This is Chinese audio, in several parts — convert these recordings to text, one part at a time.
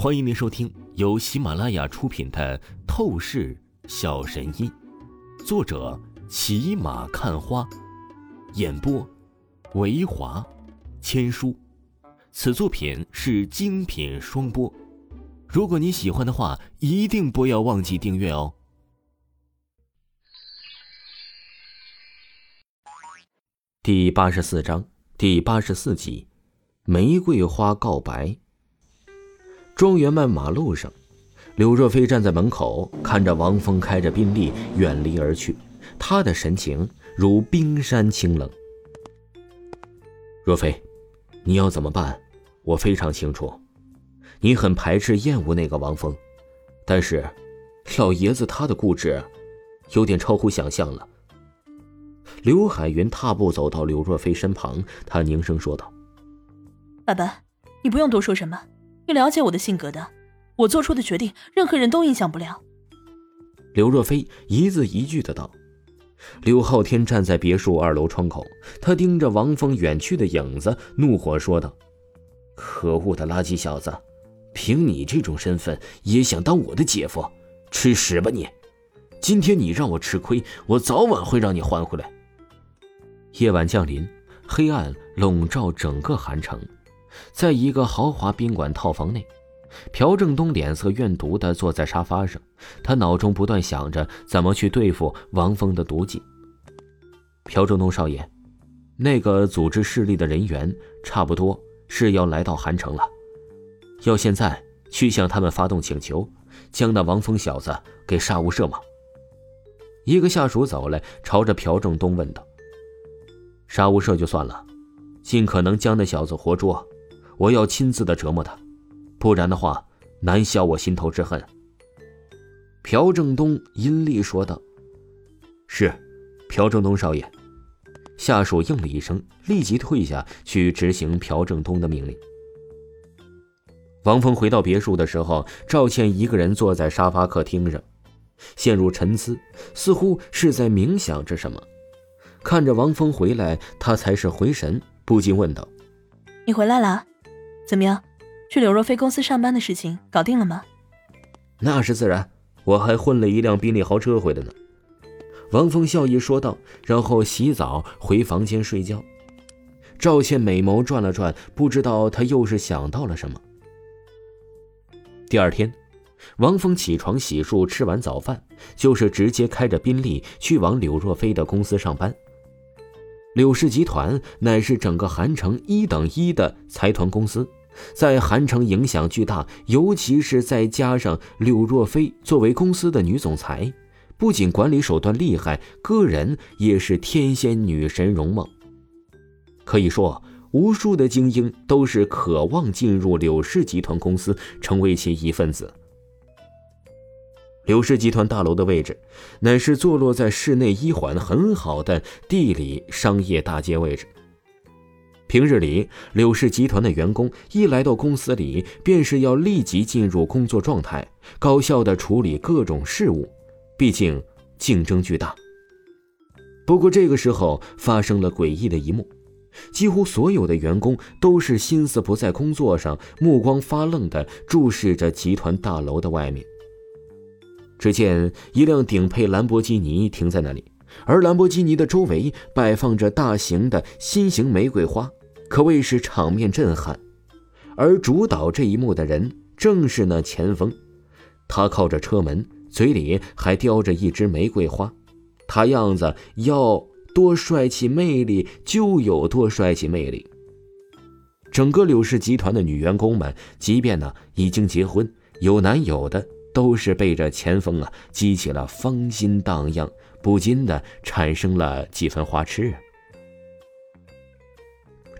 欢迎您收听由喜马拉雅出品的《透视小神医》，作者骑马看花，演播维华千书。此作品是精品双播。如果你喜欢的话，一定不要忘记订阅哦。第八十四章第八十四集：玫瑰花告白。庄园外马路上，柳若飞站在门口，看着王峰开着宾利远离而去，他的神情如冰山清冷。若飞，你要怎么办？我非常清楚，你很排斥、厌恶那个王峰，但是，老爷子他的固执，有点超乎想象了。刘海云踏步走到柳若飞身旁，他凝声说道：“爸爸，你不用多说什么。”你了解我的性格的，我做出的决定，任何人都影响不了。刘若飞一字一句的道。刘昊天站在别墅二楼窗口，他盯着王峰远去的影子，怒火说道：“可恶的垃圾小子，凭你这种身份也想当我的姐夫？吃屎吧你！今天你让我吃亏，我早晚会让你还回来。”夜晚降临，黑暗笼罩整个韩城。在一个豪华宾馆套房内，朴正东脸色怨毒地坐在沙发上，他脑中不断想着怎么去对付王峰的毒计。朴正东少爷，那个组织势力的人员差不多是要来到韩城了，要现在去向他们发动请求，将那王峰小子给杀无赦吗？一个下属走来，朝着朴正东问道：“杀无赦就算了，尽可能将那小子活捉。”我要亲自的折磨他，不然的话，难消我心头之恨。朴正东阴厉说道：“是，朴正东少爷。”下属应了一声，立即退下去执行朴正东的命令。王峰回到别墅的时候，赵倩一个人坐在沙发客厅上，陷入沉思，似乎是在冥想着什么。看着王峰回来，他才是回神，不禁问道：“你回来了？”怎么样，去柳若飞公司上班的事情搞定了吗？那是自然，我还混了一辆宾利豪车回来呢。王峰笑意说道，然后洗澡回房间睡觉。赵倩美眸转了转，不知道他又是想到了什么。第二天，王峰起床洗漱，吃完早饭，就是直接开着宾利去往柳若飞的公司上班。柳氏集团乃是整个韩城一等一的财团公司。在韩城影响巨大，尤其是再加上柳若飞作为公司的女总裁，不仅管理手段厉害，个人也是天仙女神容貌。可以说，无数的精英都是渴望进入柳氏集团公司，成为其一份子。柳氏集团大楼的位置，乃是坐落在市内一环很好的地理商业大街位置。平日里，柳氏集团的员工一来到公司里，便是要立即进入工作状态，高效的处理各种事务。毕竟竞争巨大。不过这个时候发生了诡异的一幕，几乎所有的员工都是心思不在工作上，目光发愣的注视着集团大楼的外面。只见一辆顶配兰博基尼停在那里，而兰博基尼的周围摆放着大型的新型玫瑰花。可谓是场面震撼，而主导这一幕的人正是那钱锋。他靠着车门，嘴里还叼着一支玫瑰花，他样子要多帅气魅力就有多帅气魅力。整个柳氏集团的女员工们，即便呢已经结婚有男友的，都是被这钱锋啊激起了芳心荡漾，不禁的产生了几分花痴。啊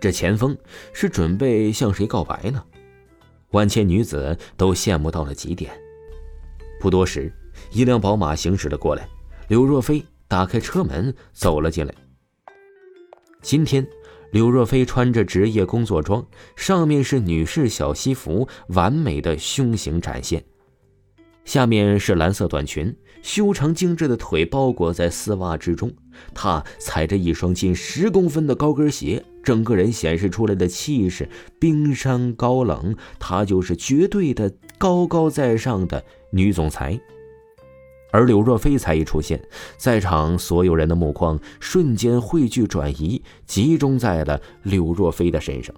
这钱锋是准备向谁告白呢？万千女子都羡慕到了极点。不多时，一辆宝马行驶了过来，柳若飞打开车门走了进来。今天，柳若飞穿着职业工作装，上面是女士小西服，完美的胸型展现。下面是蓝色短裙，修长精致的腿包裹在丝袜之中。她踩着一双近十公分的高跟鞋，整个人显示出来的气势冰山高冷。她就是绝对的高高在上的女总裁。而柳若飞才一出现，在场所有人的目光瞬间汇聚转移，集中在了柳若飞的身上。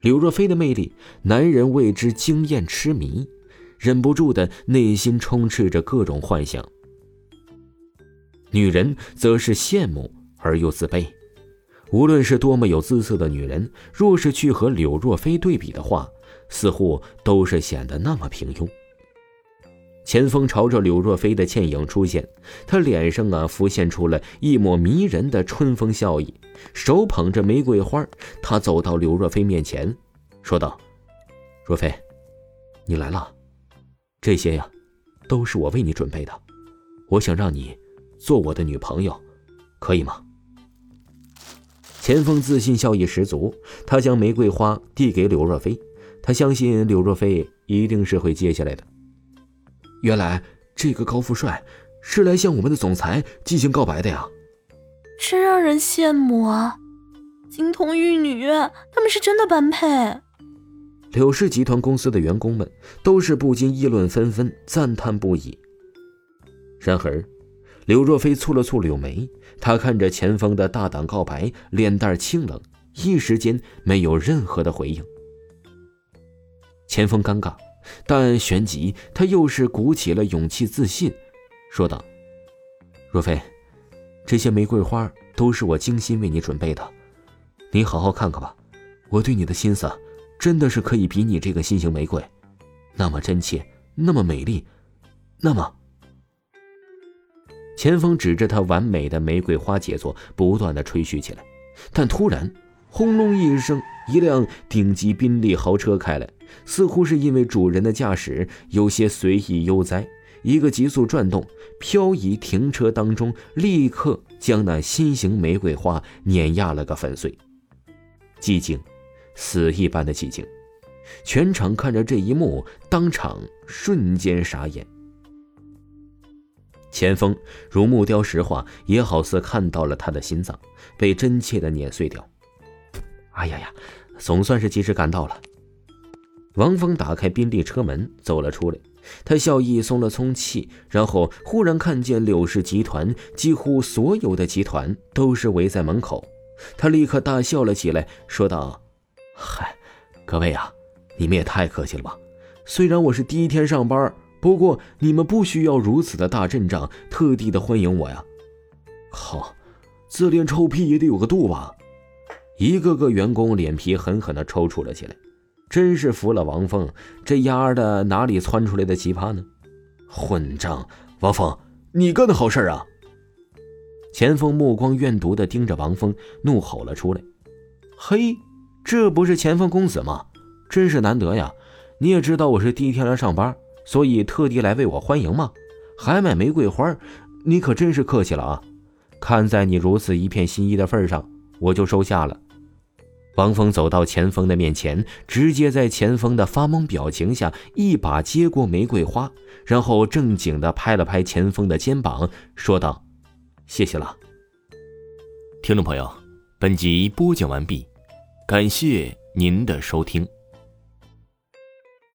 柳若飞的魅力，男人为之惊艳痴迷，忍不住的内心充斥着各种幻想。女人则是羡慕而又自卑。无论是多么有姿色的女人，若是去和柳若飞对比的话，似乎都是显得那么平庸。钱枫朝着柳若飞的倩影出现，他脸上啊浮现出了一抹迷人的春风笑意，手捧着玫瑰花，他走到柳若飞面前，说道：“若飞，你来了，这些呀，都是我为你准备的，我想让你做我的女朋友，可以吗？”钱枫自信笑意十足，他将玫瑰花递给柳若飞，他相信柳若飞一定是会接下来的。原来这个高富帅是来向我们的总裁进行告白的呀！真让人羡慕啊！金童玉女，他们是真的般配。柳氏集团公司的员工们都是不禁议论纷纷，赞叹不已。然而，柳若飞蹙了蹙柳眉，她看着钱枫的大胆告白，脸蛋清冷，一时间没有任何的回应。钱枫尴尬。但旋即，他又是鼓起了勇气，自信说道：“若飞，这些玫瑰花都是我精心为你准备的，你好好看看吧。我对你的心思，真的是可以比你这个新型玫瑰，那么真切，那么美丽，那么……”钱枫指着他完美的玫瑰花杰作，不断的吹嘘起来，但突然，轰隆一声，一辆顶级宾利豪车开来。似乎是因为主人的驾驶有些随意悠哉，一个急速转动，漂移停车当中，立刻将那新型玫瑰花碾压了个粉碎。寂静，死一般的寂静，全场看着这一幕，当场瞬间傻眼。钱枫如木雕石化，也好似看到了他的心脏被真切的碾碎掉。哎呀呀，总算是及时赶到了。王峰打开宾利车门，走了出来。他笑意松了松气，然后忽然看见柳氏集团几乎所有的集团都是围在门口。他立刻大笑了起来，说道：“ 嗨，各位啊，你们也太客气了吧！虽然我是第一天上班，不过你们不需要如此的大阵仗，特地的欢迎我呀。好，自恋臭屁也得有个度吧！”一个个员工脸皮狠狠地抽搐了起来。真是服了王峰，这丫的哪里窜出来的奇葩呢？混账！王峰，你干的好事啊！钱枫目光怨毒的盯着王峰，怒吼了出来：“嘿，这不是钱枫公子吗？真是难得呀！你也知道我是第一天来上班，所以特地来为我欢迎吗？还买玫瑰花，你可真是客气了啊！看在你如此一片心意的份上，我就收下了。”王峰走到钱枫的面前，直接在钱枫的发懵表情下，一把接过玫瑰花，然后正经的拍了拍钱枫的肩膀，说道：“谢谢了。”听众朋友，本集播讲完毕，感谢您的收听。